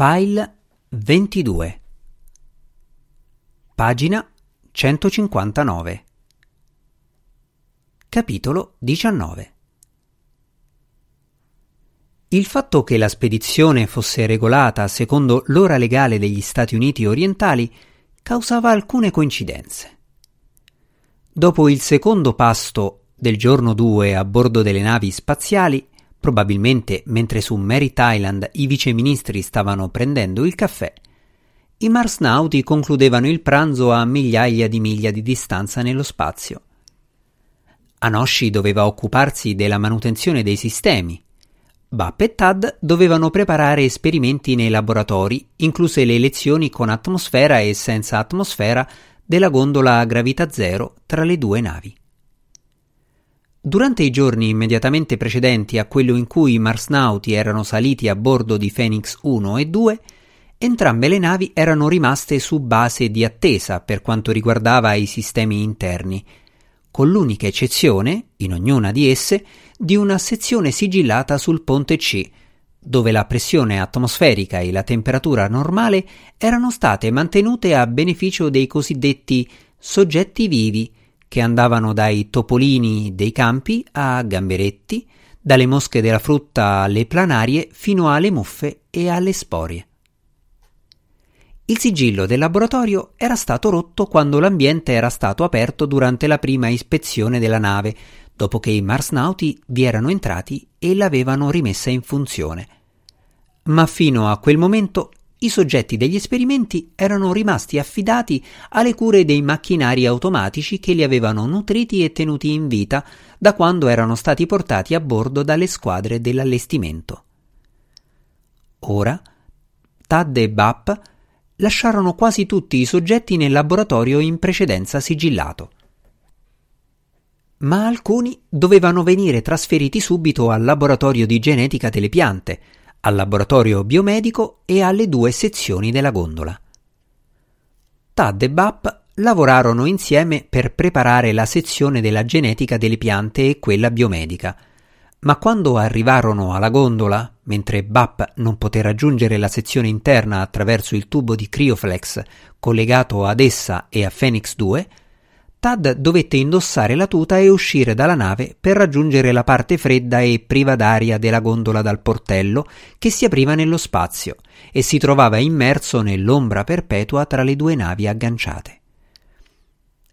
File 22 Pagina 159 Capitolo 19 Il fatto che la spedizione fosse regolata secondo l'ora legale degli Stati Uniti orientali causava alcune coincidenze. Dopo il secondo pasto del giorno 2 a bordo delle navi spaziali, Probabilmente mentre su Merritt Island i viceministri stavano prendendo il caffè, i marsnauti concludevano il pranzo a migliaia di miglia di distanza nello spazio. Anoshi doveva occuparsi della manutenzione dei sistemi. Bap e Tad dovevano preparare esperimenti nei laboratori, incluse le lezioni con atmosfera e senza atmosfera della gondola a gravità zero tra le due navi. Durante i giorni immediatamente precedenti a quello in cui i marsnauti erano saliti a bordo di Phoenix 1 e 2, entrambe le navi erano rimaste su base di attesa per quanto riguardava i sistemi interni, con l'unica eccezione, in ognuna di esse, di una sezione sigillata sul ponte C, dove la pressione atmosferica e la temperatura normale erano state mantenute a beneficio dei cosiddetti soggetti vivi che andavano dai topolini dei campi a gamberetti, dalle mosche della frutta alle planarie fino alle muffe e alle sporie. Il sigillo del laboratorio era stato rotto quando l'ambiente era stato aperto durante la prima ispezione della nave, dopo che i marsnauti vi erano entrati e l'avevano rimessa in funzione. Ma fino a quel momento i soggetti degli esperimenti erano rimasti affidati alle cure dei macchinari automatici che li avevano nutriti e tenuti in vita da quando erano stati portati a bordo dalle squadre dell'allestimento. Ora, Tad e Bap lasciarono quasi tutti i soggetti nel laboratorio in precedenza sigillato. Ma alcuni dovevano venire trasferiti subito al laboratorio di genetica delle piante, al laboratorio biomedico e alle due sezioni della gondola. Tad e Bap lavorarono insieme per preparare la sezione della genetica delle piante e quella biomedica, ma quando arrivarono alla gondola, mentre Bap non poté raggiungere la sezione interna attraverso il tubo di Crioflex collegato ad essa e a Phoenix 2, Tad dovette indossare la tuta e uscire dalla nave per raggiungere la parte fredda e priva d'aria della gondola dal portello che si apriva nello spazio e si trovava immerso nell'ombra perpetua tra le due navi agganciate.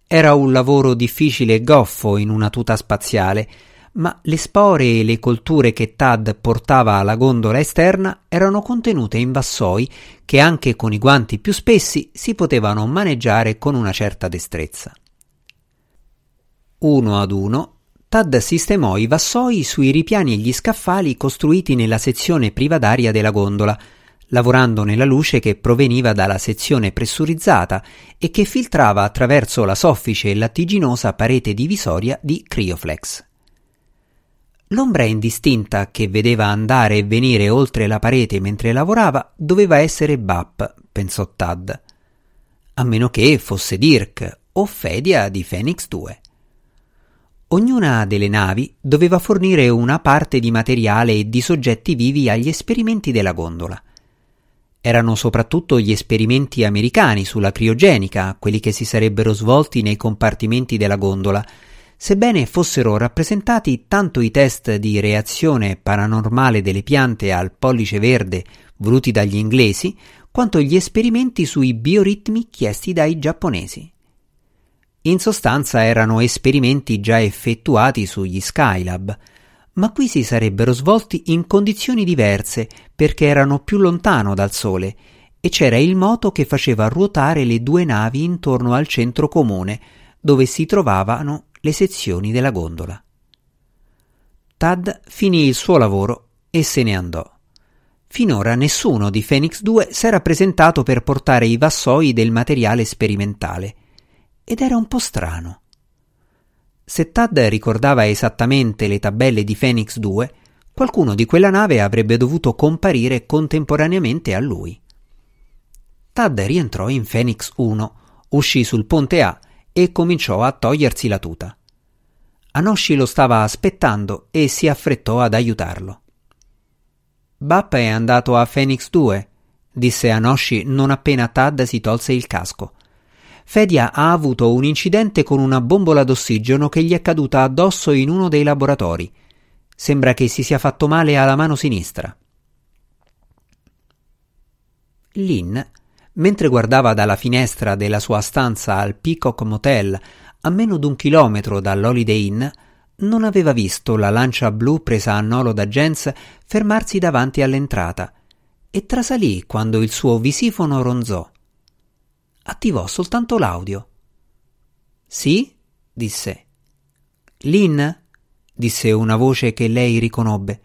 Era un lavoro difficile e goffo in una tuta spaziale, ma le spore e le colture che Tad portava alla gondola esterna erano contenute in vassoi che anche con i guanti più spessi si potevano maneggiare con una certa destrezza. Uno ad uno, Tad sistemò i vassoi sui ripiani e gli scaffali costruiti nella sezione privadaria della gondola, lavorando nella luce che proveniva dalla sezione pressurizzata e che filtrava attraverso la soffice e lattiginosa parete divisoria di Crioflex. L'ombra indistinta che vedeva andare e venire oltre la parete mentre lavorava doveva essere Bap, pensò Tad. A meno che fosse Dirk o Fedia di Phoenix 2. Ognuna delle navi doveva fornire una parte di materiale e di soggetti vivi agli esperimenti della gondola. Erano soprattutto gli esperimenti americani sulla criogenica, quelli che si sarebbero svolti nei compartimenti della gondola, sebbene fossero rappresentati tanto i test di reazione paranormale delle piante al pollice verde voluti dagli inglesi, quanto gli esperimenti sui bioritmi chiesti dai giapponesi. In sostanza erano esperimenti già effettuati sugli Skylab, ma qui si sarebbero svolti in condizioni diverse perché erano più lontano dal Sole e c'era il moto che faceva ruotare le due navi intorno al centro comune dove si trovavano le sezioni della gondola. Tad finì il suo lavoro e se ne andò. Finora nessuno di Phoenix 2 s'era presentato per portare i vassoi del materiale sperimentale ed era un po' strano. Se Tad ricordava esattamente le tabelle di Phoenix 2, qualcuno di quella nave avrebbe dovuto comparire contemporaneamente a lui. Tad rientrò in Phoenix 1, uscì sul ponte A e cominciò a togliersi la tuta. Anoshi lo stava aspettando e si affrettò ad aiutarlo. Bap è andato a Phoenix 2, disse Anoshi non appena Tad si tolse il casco. Fedia ha avuto un incidente con una bombola d'ossigeno che gli è caduta addosso in uno dei laboratori. Sembra che si sia fatto male alla mano sinistra. Lynn, mentre guardava dalla finestra della sua stanza al Peacock Motel, a meno d'un chilometro dall'Holiday Inn, non aveva visto la lancia blu presa a nolo da Jens fermarsi davanti all'entrata e trasalì quando il suo visifono ronzò. Attivò soltanto l'audio. Sì? disse. Lynn? disse una voce che lei riconobbe.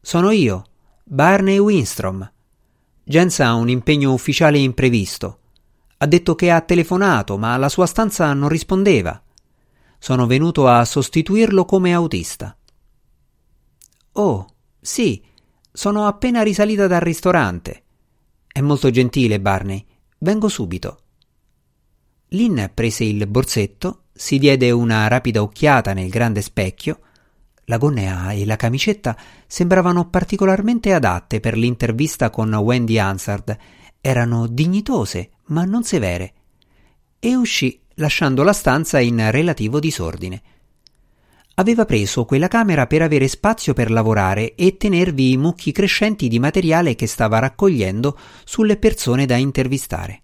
Sono io, Barney Winstrom. Jens ha un impegno ufficiale imprevisto. Ha detto che ha telefonato, ma la sua stanza non rispondeva. Sono venuto a sostituirlo come autista. Oh, sì, sono appena risalita dal ristorante. È molto gentile, Barney. Vengo subito. Lynn prese il borsetto, si diede una rapida occhiata nel grande specchio. La gonnea e la camicetta sembravano particolarmente adatte per l'intervista con Wendy Hansard. Erano dignitose, ma non severe. E uscì lasciando la stanza in relativo disordine. Aveva preso quella camera per avere spazio per lavorare e tenervi i mucchi crescenti di materiale che stava raccogliendo sulle persone da intervistare.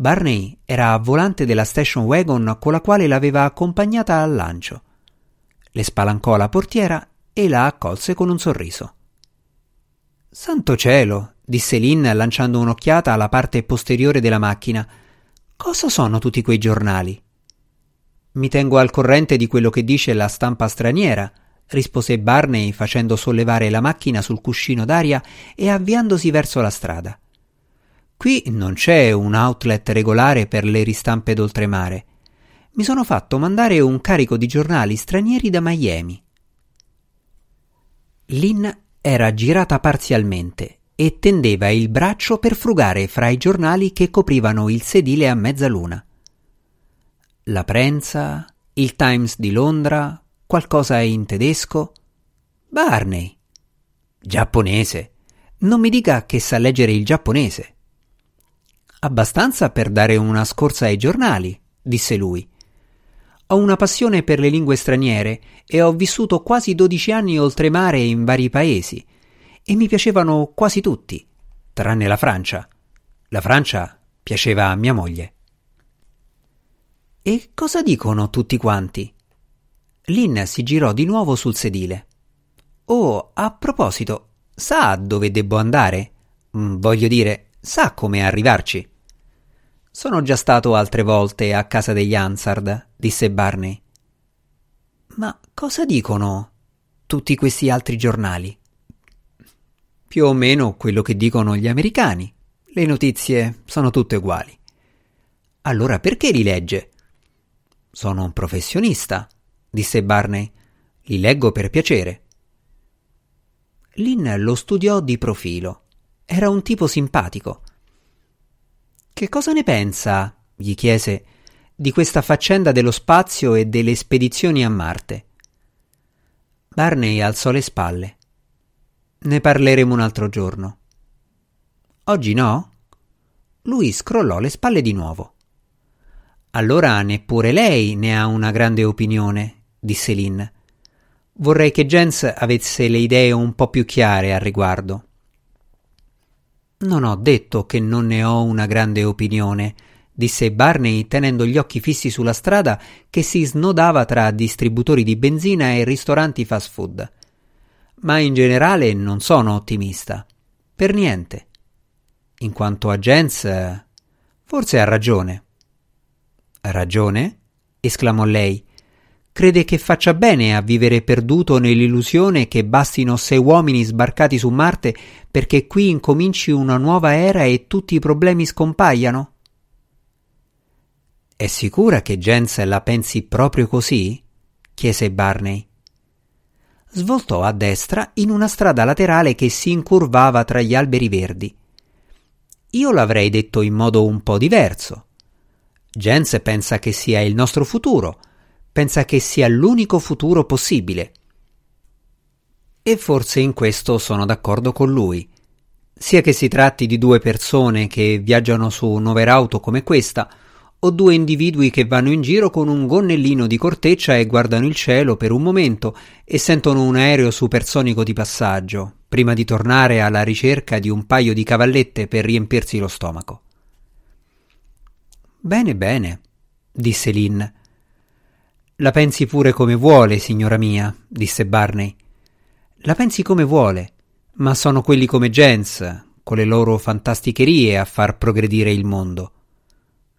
Barney era a volante della station wagon con la quale l'aveva accompagnata al lancio. Le spalancò la portiera e la accolse con un sorriso. Santo cielo, disse Lynn lanciando un'occhiata alla parte posteriore della macchina, Cosa sono tutti quei giornali? Mi tengo al corrente di quello che dice la stampa straniera, rispose Barney facendo sollevare la macchina sul cuscino d'aria e avviandosi verso la strada. Qui non c'è un outlet regolare per le ristampe d'oltremare. Mi sono fatto mandare un carico di giornali stranieri da Miami. Lynn era girata parzialmente e tendeva il braccio per frugare fra i giornali che coprivano il sedile a mezzaluna. La Prensa, il Times di Londra, qualcosa in tedesco. Barney. Giapponese. Non mi dica che sa leggere il giapponese. Abbastanza per dare una scorsa ai giornali, disse lui. Ho una passione per le lingue straniere e ho vissuto quasi dodici anni oltremare in vari paesi e mi piacevano quasi tutti, tranne la Francia. La Francia piaceva a mia moglie. E cosa dicono tutti quanti? Lynn si girò di nuovo sul sedile. Oh, a proposito, sa dove debbo andare? Mm, voglio dire, sa come arrivarci? Sono già stato altre volte a casa degli Hansard, disse Barney. Ma cosa dicono tutti questi altri giornali? più o meno quello che dicono gli americani. Le notizie sono tutte uguali. Allora perché li legge? Sono un professionista, disse Barney. Li leggo per piacere. Lynn lo studiò di profilo. Era un tipo simpatico. Che cosa ne pensa? gli chiese di questa faccenda dello spazio e delle spedizioni a Marte. Barney alzò le spalle. Ne parleremo un altro giorno. Oggi no? Lui scrollò le spalle di nuovo. Allora neppure lei ne ha una grande opinione, disse Lynn. Vorrei che Jens avesse le idee un po' più chiare al riguardo. Non ho detto che non ne ho una grande opinione, disse Barney tenendo gli occhi fissi sulla strada che si snodava tra distributori di benzina e ristoranti fast food ma in generale non sono ottimista. Per niente. In quanto a Jens, forse ha ragione. Ragione? esclamò lei. Crede che faccia bene a vivere perduto nell'illusione che bastino sei uomini sbarcati su Marte perché qui incominci una nuova era e tutti i problemi scompaiano? È sicura che Jens la pensi proprio così? chiese Barney svoltò a destra in una strada laterale che si incurvava tra gli alberi verdi. Io l'avrei detto in modo un po' diverso. Jens pensa che sia il nostro futuro, pensa che sia l'unico futuro possibile. E forse in questo sono d'accordo con lui. sia che si tratti di due persone che viaggiano su un'overauto come questa, o due individui che vanno in giro con un gonnellino di corteccia e guardano il cielo per un momento e sentono un aereo supersonico di passaggio, prima di tornare alla ricerca di un paio di cavallette per riempirsi lo stomaco. Bene, bene, disse Lynn. La pensi pure come vuole, signora mia, disse Barney. La pensi come vuole, ma sono quelli come Jens, con le loro fantasticherie a far progredire il mondo.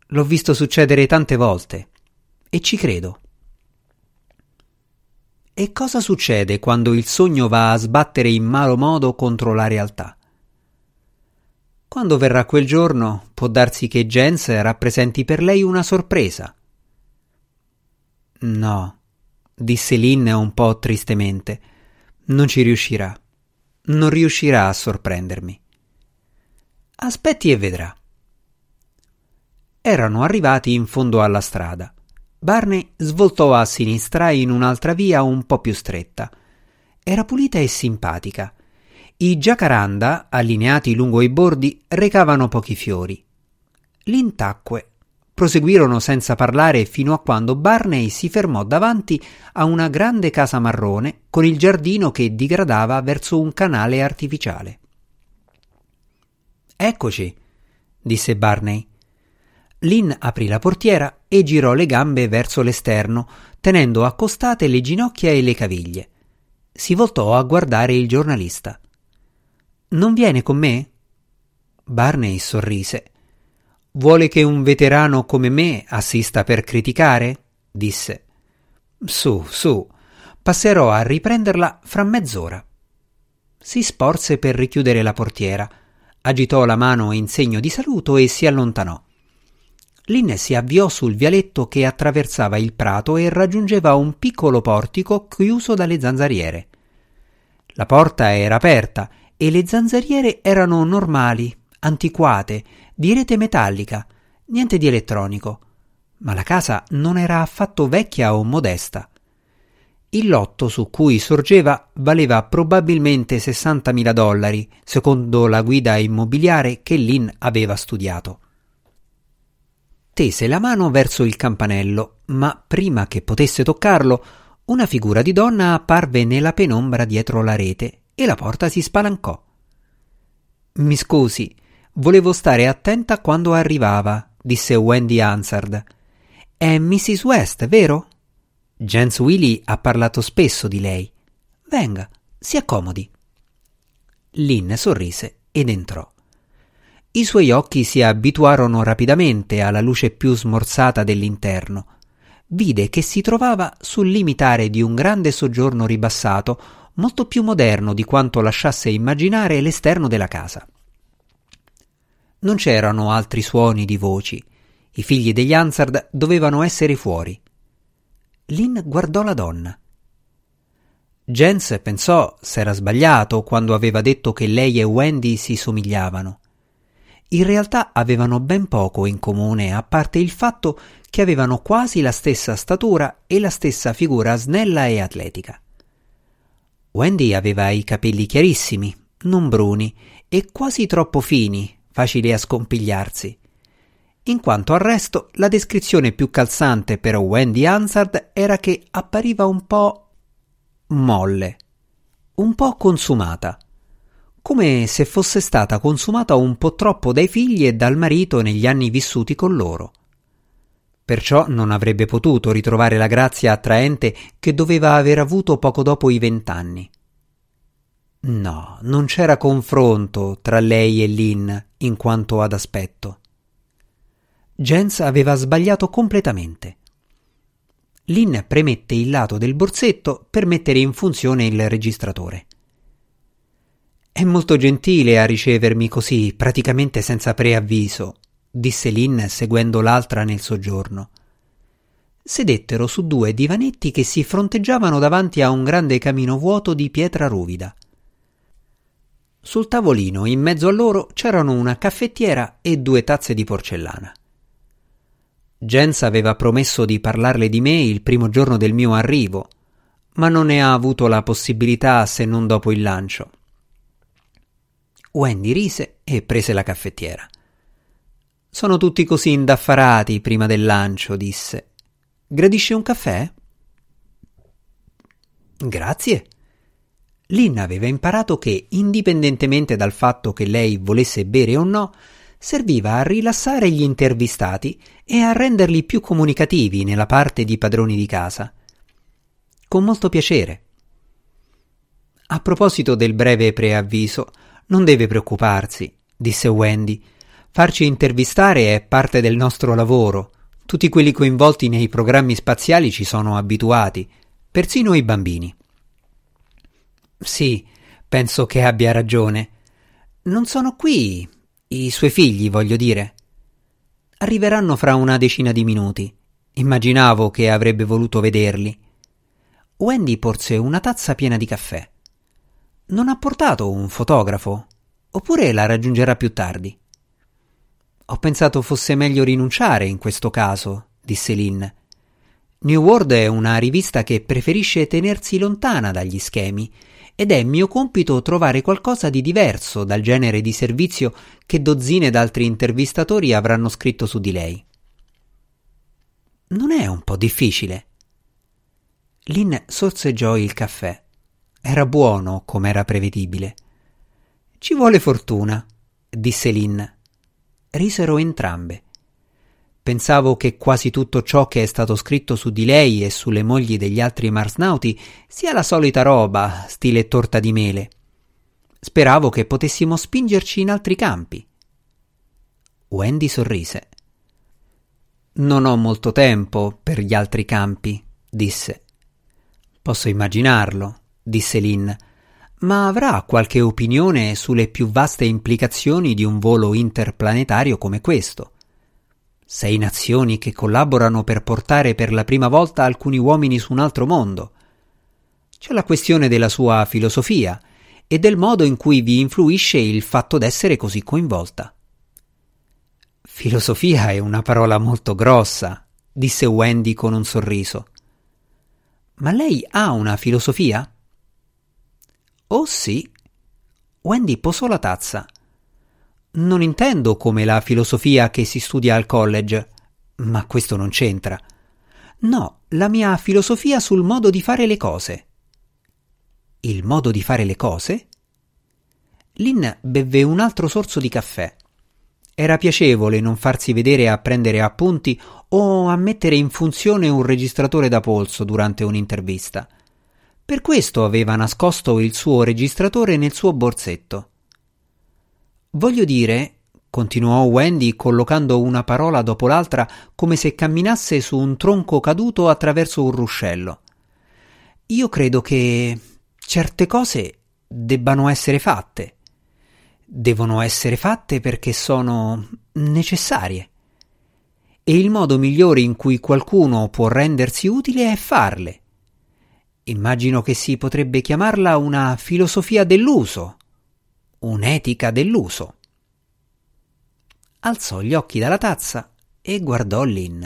L'ho visto succedere tante volte e ci credo. E cosa succede quando il sogno va a sbattere in malo modo contro la realtà? Quando verrà quel giorno, può darsi che Jens rappresenti per lei una sorpresa. No, disse Lynn un po' tristemente. Non ci riuscirà. Non riuscirà a sorprendermi. Aspetti e vedrà erano arrivati in fondo alla strada. Barney svoltò a sinistra in un'altra via un po' più stretta. Era pulita e simpatica. I giacaranda, allineati lungo i bordi, recavano pochi fiori. L'intacque. Proseguirono senza parlare fino a quando Barney si fermò davanti a una grande casa marrone con il giardino che digradava verso un canale artificiale. Eccoci, disse Barney. Lynn aprì la portiera e girò le gambe verso l'esterno, tenendo accostate le ginocchia e le caviglie. Si voltò a guardare il giornalista. Non viene con me? Barney sorrise. Vuole che un veterano come me assista per criticare? disse. Su, su, passerò a riprenderla fra mezz'ora. Si sporse per richiudere la portiera, agitò la mano in segno di saluto e si allontanò. Lynn si avviò sul vialetto che attraversava il prato e raggiungeva un piccolo portico chiuso dalle zanzariere. La porta era aperta e le zanzariere erano normali, antiquate, di rete metallica, niente di elettronico. Ma la casa non era affatto vecchia o modesta. Il lotto su cui sorgeva valeva probabilmente 60.000 dollari, secondo la guida immobiliare che Lynn aveva studiato tese la mano verso il campanello, ma prima che potesse toccarlo, una figura di donna apparve nella penombra dietro la rete e la porta si spalancò. Mi scusi, volevo stare attenta quando arrivava, disse Wendy Hansard. È Mrs. West, vero? Jens Willy ha parlato spesso di lei. Venga, si accomodi. Lynn sorrise ed entrò. I suoi occhi si abituarono rapidamente alla luce più smorzata dell'interno. Vide che si trovava sul limitare di un grande soggiorno ribassato, molto più moderno di quanto lasciasse immaginare l'esterno della casa. Non c'erano altri suoni di voci. I figli degli Hansard dovevano essere fuori. Lynn guardò la donna. Jens pensò s'era sbagliato quando aveva detto che lei e Wendy si somigliavano in realtà avevano ben poco in comune, a parte il fatto che avevano quasi la stessa statura e la stessa figura snella e atletica. Wendy aveva i capelli chiarissimi, non bruni e quasi troppo fini, facili a scompigliarsi. In quanto al resto, la descrizione più calzante per Wendy Hansard era che appariva un po' molle, un po' consumata come se fosse stata consumata un po' troppo dai figli e dal marito negli anni vissuti con loro. Perciò non avrebbe potuto ritrovare la grazia attraente che doveva aver avuto poco dopo i vent'anni. No, non c'era confronto tra lei e Lynn in quanto ad aspetto. Jens aveva sbagliato completamente. Lynn premette il lato del borsetto per mettere in funzione il registratore. È molto gentile a ricevermi così, praticamente senza preavviso, disse Lynn seguendo l'altra nel soggiorno. Sedettero su due divanetti che si fronteggiavano davanti a un grande camino vuoto di pietra ruvida. Sul tavolino, in mezzo a loro, c'erano una caffettiera e due tazze di porcellana. Jens aveva promesso di parlarle di me il primo giorno del mio arrivo, ma non ne ha avuto la possibilità se non dopo il lancio. Wendy rise e prese la caffettiera. Sono tutti così indaffarati prima del lancio, disse. Gradisce un caffè? Grazie. Lynn aveva imparato che, indipendentemente dal fatto che lei volesse bere o no, serviva a rilassare gli intervistati e a renderli più comunicativi nella parte di padroni di casa. Con molto piacere. A proposito del breve preavviso, non deve preoccuparsi, disse Wendy. Farci intervistare è parte del nostro lavoro. Tutti quelli coinvolti nei programmi spaziali ci sono abituati, persino i bambini. Sì, penso che abbia ragione. Non sono qui i suoi figli, voglio dire. Arriveranno fra una decina di minuti. Immaginavo che avrebbe voluto vederli. Wendy porse una tazza piena di caffè. Non ha portato un fotografo? Oppure la raggiungerà più tardi? Ho pensato fosse meglio rinunciare in questo caso, disse Lynn. New World è una rivista che preferisce tenersi lontana dagli schemi ed è mio compito trovare qualcosa di diverso dal genere di servizio che dozzine d'altri intervistatori avranno scritto su di lei. Non è un po' difficile? Lynn sorseggiò il caffè. Era buono, come era prevedibile. Ci vuole fortuna, disse Lynn. Risero entrambe. Pensavo che quasi tutto ciò che è stato scritto su di lei e sulle mogli degli altri marsnauti sia la solita roba, stile torta di mele. Speravo che potessimo spingerci in altri campi. Wendy sorrise. Non ho molto tempo per gli altri campi, disse. Posso immaginarlo, disse Lynn, ma avrà qualche opinione sulle più vaste implicazioni di un volo interplanetario come questo sei nazioni che collaborano per portare per la prima volta alcuni uomini su un altro mondo. C'è la questione della sua filosofia e del modo in cui vi influisce il fatto d'essere così coinvolta. Filosofia è una parola molto grossa, disse Wendy con un sorriso. Ma lei ha una filosofia? Oh sì. Wendy posò la tazza non intendo come la filosofia che si studia al college, ma questo non c'entra. No, la mia filosofia sul modo di fare le cose. Il modo di fare le cose? Lynn bevve un altro sorso di caffè. Era piacevole non farsi vedere a prendere appunti o a mettere in funzione un registratore da polso durante un'intervista. Per questo aveva nascosto il suo registratore nel suo borsetto. Voglio dire, continuò Wendy collocando una parola dopo l'altra come se camminasse su un tronco caduto attraverso un ruscello. Io credo che certe cose debbano essere fatte. Devono essere fatte perché sono necessarie. E il modo migliore in cui qualcuno può rendersi utile è farle. Immagino che si potrebbe chiamarla una filosofia dell'uso un'etica dell'uso. Alzò gli occhi dalla tazza e guardò Lynn.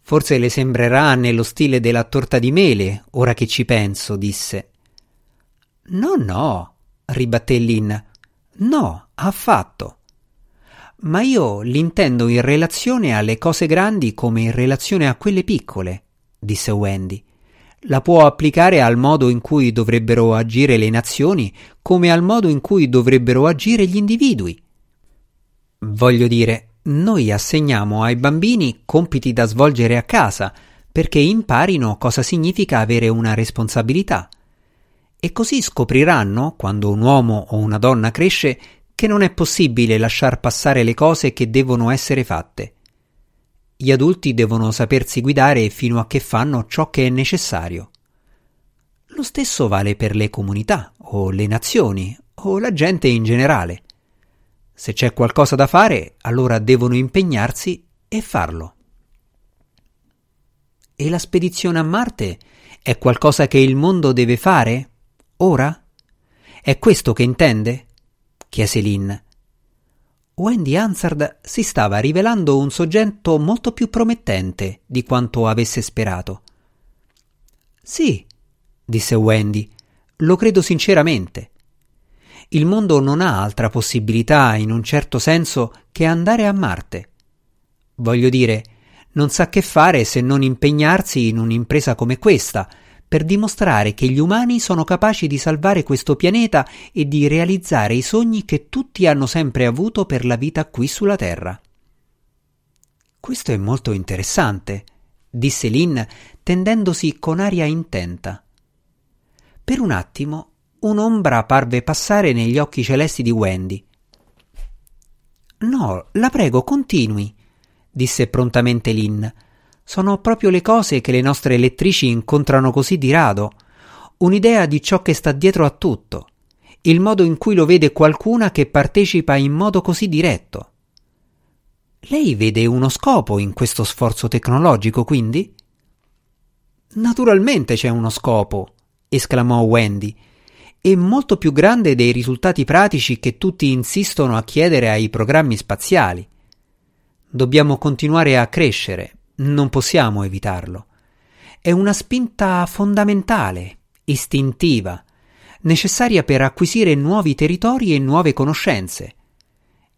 Forse le sembrerà nello stile della torta di mele, ora che ci penso, disse. No, no, ribatté Lynn. No, affatto. Ma io l'intendo in relazione alle cose grandi come in relazione a quelle piccole, disse Wendy la può applicare al modo in cui dovrebbero agire le nazioni come al modo in cui dovrebbero agire gli individui. Voglio dire, noi assegniamo ai bambini compiti da svolgere a casa perché imparino cosa significa avere una responsabilità. E così scopriranno, quando un uomo o una donna cresce, che non è possibile lasciar passare le cose che devono essere fatte. Gli adulti devono sapersi guidare fino a che fanno ciò che è necessario. Lo stesso vale per le comunità o le nazioni o la gente in generale. Se c'è qualcosa da fare, allora devono impegnarsi e farlo. E la spedizione a Marte è qualcosa che il mondo deve fare? Ora? È questo che intende? chiese Lynn. Wendy Hansard si stava rivelando un soggetto molto più promettente di quanto avesse sperato. Sì, disse Wendy, lo credo sinceramente. Il mondo non ha altra possibilità, in un certo senso, che andare a Marte. Voglio dire, non sa che fare se non impegnarsi in un'impresa come questa, per dimostrare che gli umani sono capaci di salvare questo pianeta e di realizzare i sogni che tutti hanno sempre avuto per la vita qui sulla Terra. Questo è molto interessante, disse Lynn, tendendosi con aria intenta. Per un attimo un'ombra parve passare negli occhi celesti di Wendy. No, la prego, continui, disse prontamente Lynn. Sono proprio le cose che le nostre lettrici incontrano così di rado. Un'idea di ciò che sta dietro a tutto. Il modo in cui lo vede qualcuna che partecipa in modo così diretto. Lei vede uno scopo in questo sforzo tecnologico, quindi? Naturalmente c'è uno scopo, esclamò Wendy, e molto più grande dei risultati pratici che tutti insistono a chiedere ai programmi spaziali. Dobbiamo continuare a crescere, non possiamo evitarlo. È una spinta fondamentale, istintiva, necessaria per acquisire nuovi territori e nuove conoscenze.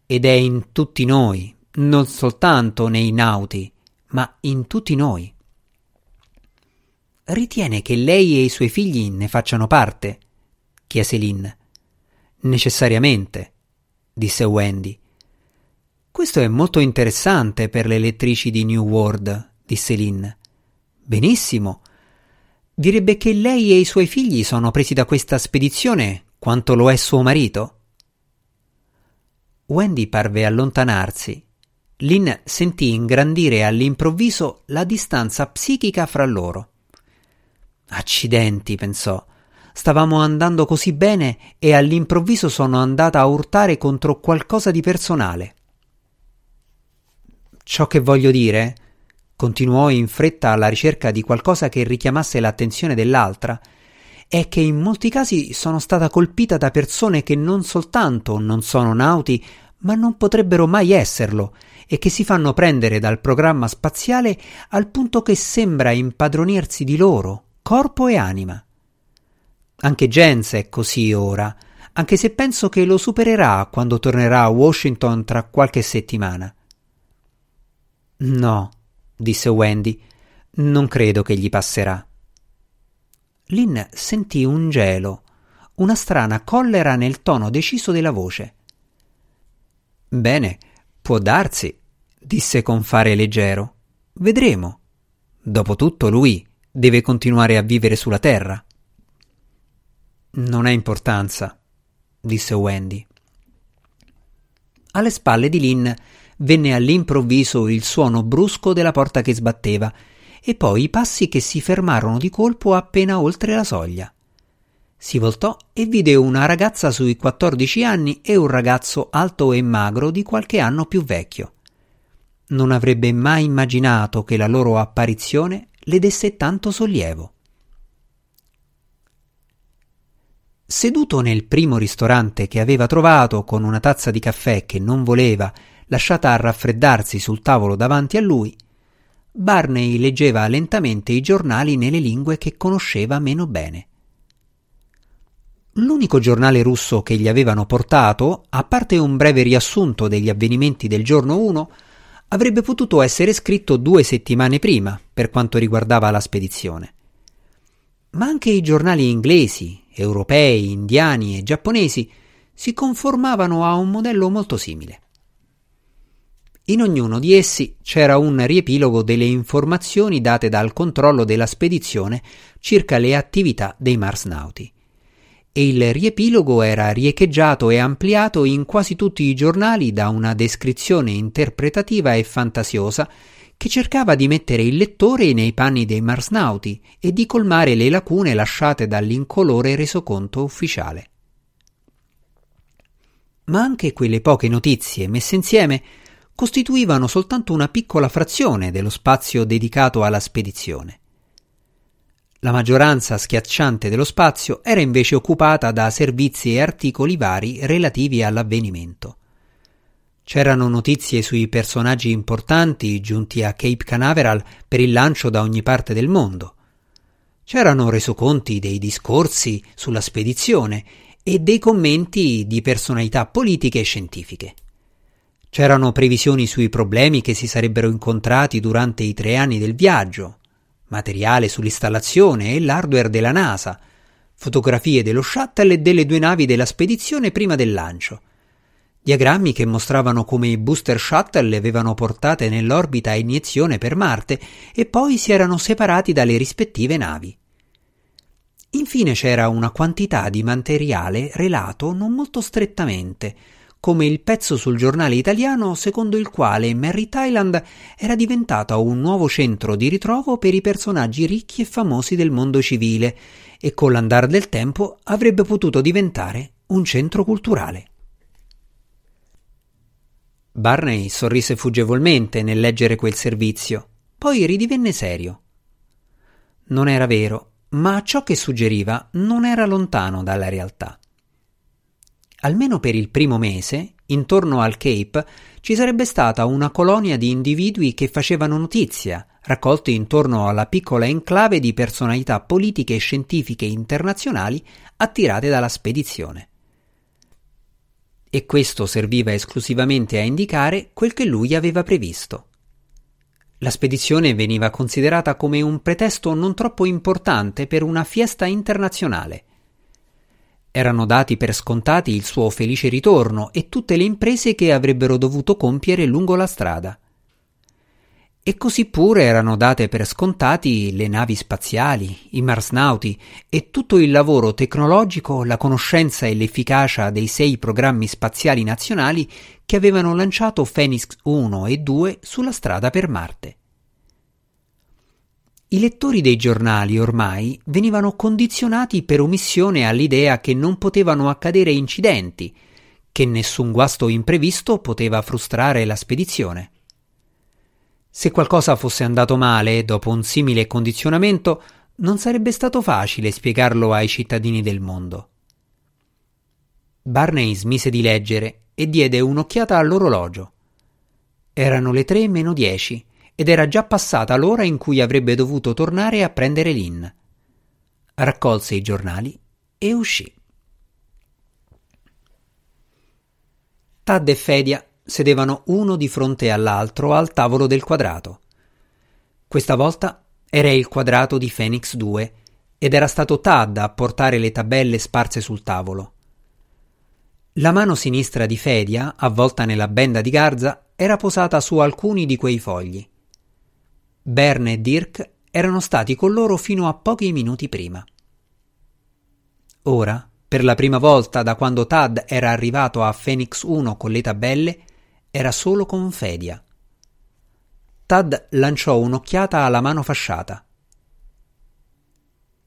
Ed è in tutti noi, non soltanto nei nauti, ma in tutti noi. Ritiene che lei e i suoi figli ne facciano parte? chiese Lynn. Necessariamente, disse Wendy. Questo è molto interessante per le lettrici di New World, disse Lynn. Benissimo. Direbbe che lei e i suoi figli sono presi da questa spedizione quanto lo è suo marito? Wendy parve allontanarsi Lynn sentì ingrandire all'improvviso la distanza psichica fra loro. Accidenti, pensò. Stavamo andando così bene e all'improvviso sono andata a urtare contro qualcosa di personale. Ciò che voglio dire, continuò in fretta alla ricerca di qualcosa che richiamasse l'attenzione dell'altra, è che in molti casi sono stata colpita da persone che non soltanto non sono nauti, ma non potrebbero mai esserlo, e che si fanno prendere dal programma spaziale al punto che sembra impadronirsi di loro, corpo e anima. Anche Jens è così ora, anche se penso che lo supererà quando tornerà a Washington tra qualche settimana. No, disse Wendy, non credo che gli passerà. Lynn sentì un gelo, una strana collera nel tono deciso della voce. Bene, può darsi, disse con fare leggero. Vedremo. Dopotutto lui deve continuare a vivere sulla terra. Non ha importanza, disse Wendy. Alle spalle di Lynn venne all'improvviso il suono brusco della porta che sbatteva e poi i passi che si fermarono di colpo appena oltre la soglia. Si voltò e vide una ragazza sui 14 anni e un ragazzo alto e magro di qualche anno più vecchio. Non avrebbe mai immaginato che la loro apparizione le desse tanto sollievo. Seduto nel primo ristorante che aveva trovato con una tazza di caffè che non voleva, lasciata a raffreddarsi sul tavolo davanti a lui, Barney leggeva lentamente i giornali nelle lingue che conosceva meno bene. L'unico giornale russo che gli avevano portato, a parte un breve riassunto degli avvenimenti del giorno 1, avrebbe potuto essere scritto due settimane prima per quanto riguardava la spedizione. Ma anche i giornali inglesi, europei, indiani e giapponesi si conformavano a un modello molto simile. In ognuno di essi c'era un riepilogo delle informazioni date dal controllo della spedizione circa le attività dei marsnauti e il riepilogo era riecheggiato e ampliato in quasi tutti i giornali da una descrizione interpretativa e fantasiosa che cercava di mettere il lettore nei panni dei marsnauti e di colmare le lacune lasciate dall'incolore resoconto ufficiale. Ma anche quelle poche notizie messe insieme costituivano soltanto una piccola frazione dello spazio dedicato alla spedizione. La maggioranza schiacciante dello spazio era invece occupata da servizi e articoli vari relativi all'avvenimento. C'erano notizie sui personaggi importanti giunti a Cape Canaveral per il lancio da ogni parte del mondo. C'erano resoconti dei discorsi sulla spedizione e dei commenti di personalità politiche e scientifiche. C'erano previsioni sui problemi che si sarebbero incontrati durante i tre anni del viaggio, materiale sull'installazione e l'hardware della NASA, fotografie dello shuttle e delle due navi della spedizione prima del lancio, diagrammi che mostravano come i booster shuttle le avevano portate nell'orbita a iniezione per Marte e poi si erano separati dalle rispettive navi. Infine c'era una quantità di materiale relato non molto strettamente, come il pezzo sul giornale italiano secondo il quale Mary Thailand era diventata un nuovo centro di ritrovo per i personaggi ricchi e famosi del mondo civile e con l'andare del tempo avrebbe potuto diventare un centro culturale. Barney sorrise fuggevolmente nel leggere quel servizio, poi ridivenne serio. Non era vero, ma ciò che suggeriva non era lontano dalla realtà. Almeno per il primo mese, intorno al Cape, ci sarebbe stata una colonia di individui che facevano notizia, raccolti intorno alla piccola enclave di personalità politiche e scientifiche internazionali attirate dalla spedizione e questo serviva esclusivamente a indicare quel che lui aveva previsto. La spedizione veniva considerata come un pretesto non troppo importante per una fiesta internazionale. Erano dati per scontati il suo felice ritorno e tutte le imprese che avrebbero dovuto compiere lungo la strada. E così pure erano date per scontati le navi spaziali, i marsnauti e tutto il lavoro tecnologico, la conoscenza e l'efficacia dei sei programmi spaziali nazionali che avevano lanciato Phoenix 1 e 2 sulla strada per Marte. I lettori dei giornali ormai venivano condizionati per omissione all'idea che non potevano accadere incidenti, che nessun guasto imprevisto poteva frustrare la spedizione. Se qualcosa fosse andato male dopo un simile condizionamento, non sarebbe stato facile spiegarlo ai cittadini del mondo. Barney smise di leggere e diede un'occhiata all'orologio. Erano le tre meno dieci ed era già passata l'ora in cui avrebbe dovuto tornare a prendere Lynn. Raccolse i giornali e uscì. Tad e Fedia sedevano uno di fronte all'altro al tavolo del quadrato. Questa volta era il quadrato di Phoenix 2 ed era stato Tad a portare le tabelle sparse sul tavolo. La mano sinistra di Fedia, avvolta nella benda di garza, era posata su alcuni di quei fogli. Berne e Dirk erano stati con loro fino a pochi minuti prima. Ora, per la prima volta da quando Tad era arrivato a Phoenix 1 con le tabelle, era solo con Fedia. Tad lanciò un'occhiata alla mano fasciata.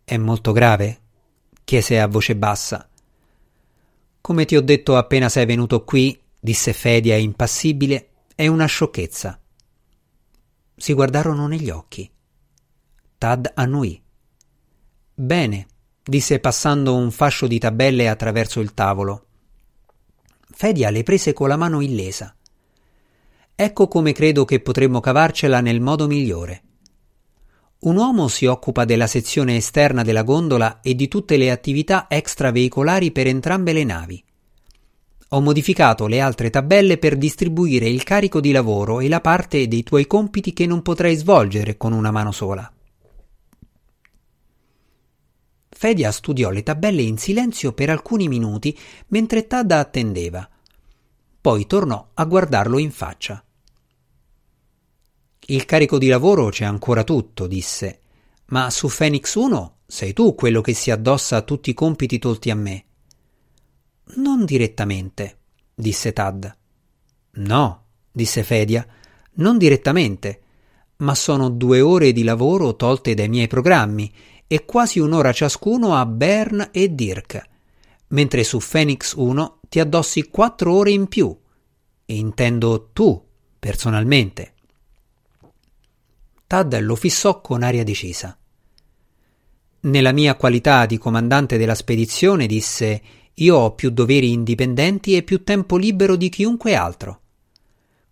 È molto grave? chiese a voce bassa. Come ti ho detto appena sei venuto qui, disse Fedia impassibile, è una sciocchezza. Si guardarono negli occhi. Tad annuì. Bene, disse passando un fascio di tabelle attraverso il tavolo. Fedia le prese con la mano illesa. Ecco come credo che potremmo cavarcela nel modo migliore. Un uomo si occupa della sezione esterna della gondola e di tutte le attività extraveicolari per entrambe le navi. Ho modificato le altre tabelle per distribuire il carico di lavoro e la parte dei tuoi compiti che non potrai svolgere con una mano sola. Fedia studiò le tabelle in silenzio per alcuni minuti mentre Tadda attendeva. Poi tornò a guardarlo in faccia. Il carico di lavoro c'è ancora tutto, disse, ma su Phoenix 1 sei tu quello che si addossa a tutti i compiti tolti a me. Non direttamente, disse Tad. No, disse Fedia, non direttamente, ma sono due ore di lavoro tolte dai miei programmi e quasi un'ora ciascuno a Bern e Dirk, mentre su Phoenix 1 ti addossi quattro ore in più, e intendo tu, personalmente. Tad lo fissò con aria decisa. Nella mia qualità di comandante della spedizione disse io ho più doveri indipendenti e più tempo libero di chiunque altro.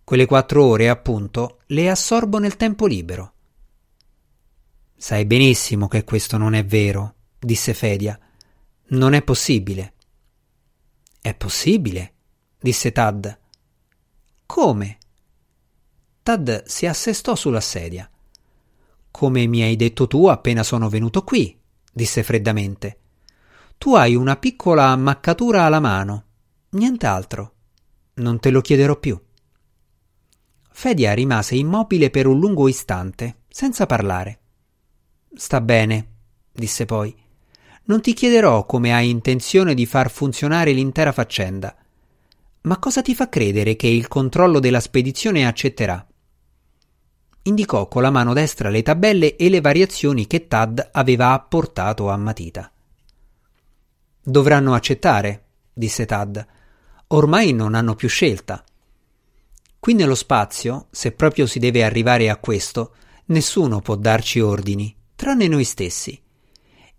Quelle quattro ore, appunto, le assorbo nel tempo libero. Sai benissimo che questo non è vero, disse Fedia. Non è possibile. È possibile, disse Tad. Come? Tad si assestò sulla sedia. Come mi hai detto tu appena sono venuto qui, disse freddamente. Tu hai una piccola ammaccatura alla mano, nient'altro. Non te lo chiederò più. Fedia rimase immobile per un lungo istante, senza parlare. Sta bene, disse poi. Non ti chiederò come hai intenzione di far funzionare l'intera faccenda. Ma cosa ti fa credere che il controllo della spedizione accetterà? Indicò con la mano destra le tabelle e le variazioni che Tad aveva apportato a matita. Dovranno accettare, disse Tad. Ormai non hanno più scelta. Qui nello spazio, se proprio si deve arrivare a questo, nessuno può darci ordini, tranne noi stessi.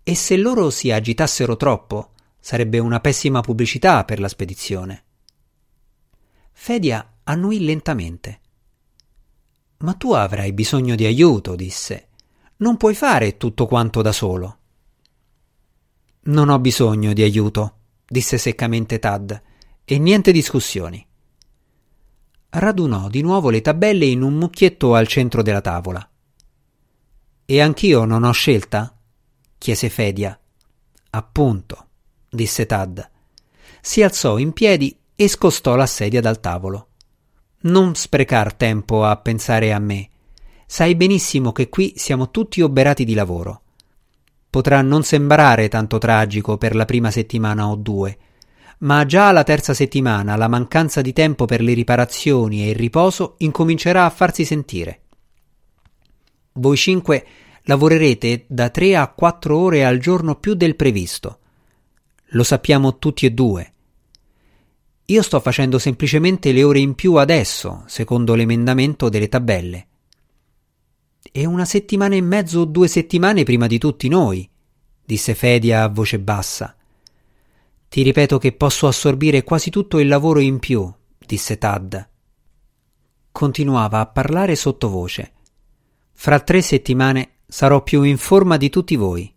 E se loro si agitassero troppo, sarebbe una pessima pubblicità per la spedizione. Fedia annuì lentamente. Ma tu avrai bisogno di aiuto, disse. Non puoi fare tutto quanto da solo. Non ho bisogno di aiuto, disse seccamente Tad, e niente discussioni. Radunò di nuovo le tabelle in un mucchietto al centro della tavola. E anch'io non ho scelta? chiese Fedia. Appunto, disse Tad. Si alzò in piedi e scostò la sedia dal tavolo. Non sprecar tempo a pensare a me. Sai benissimo che qui siamo tutti oberati di lavoro. Potrà non sembrare tanto tragico per la prima settimana o due, ma già alla terza settimana la mancanza di tempo per le riparazioni e il riposo incomincerà a farsi sentire. Voi cinque lavorerete da tre a quattro ore al giorno più del previsto. Lo sappiamo tutti e due. Io sto facendo semplicemente le ore in più adesso, secondo l'emendamento delle tabelle. E una settimana e mezzo o due settimane prima di tutti noi, disse Fedia a voce bassa. Ti ripeto che posso assorbire quasi tutto il lavoro in più, disse Tad. Continuava a parlare sottovoce. Fra tre settimane sarò più in forma di tutti voi.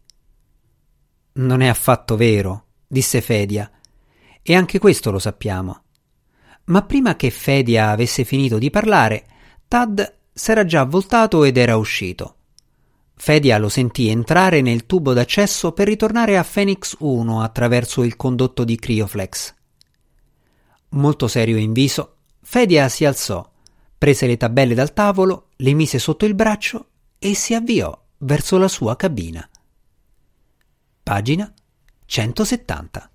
Non è affatto vero, disse Fedia, e anche questo lo sappiamo. Ma prima che Fedia avesse finito di parlare, Tad s'era già voltato ed era uscito. Fedia lo sentì entrare nel tubo d'accesso per ritornare a Phoenix 1 attraverso il condotto di Crioflex. Molto serio in viso, Fedia si alzò, prese le tabelle dal tavolo, le mise sotto il braccio e si avviò verso la sua cabina. Pagina 170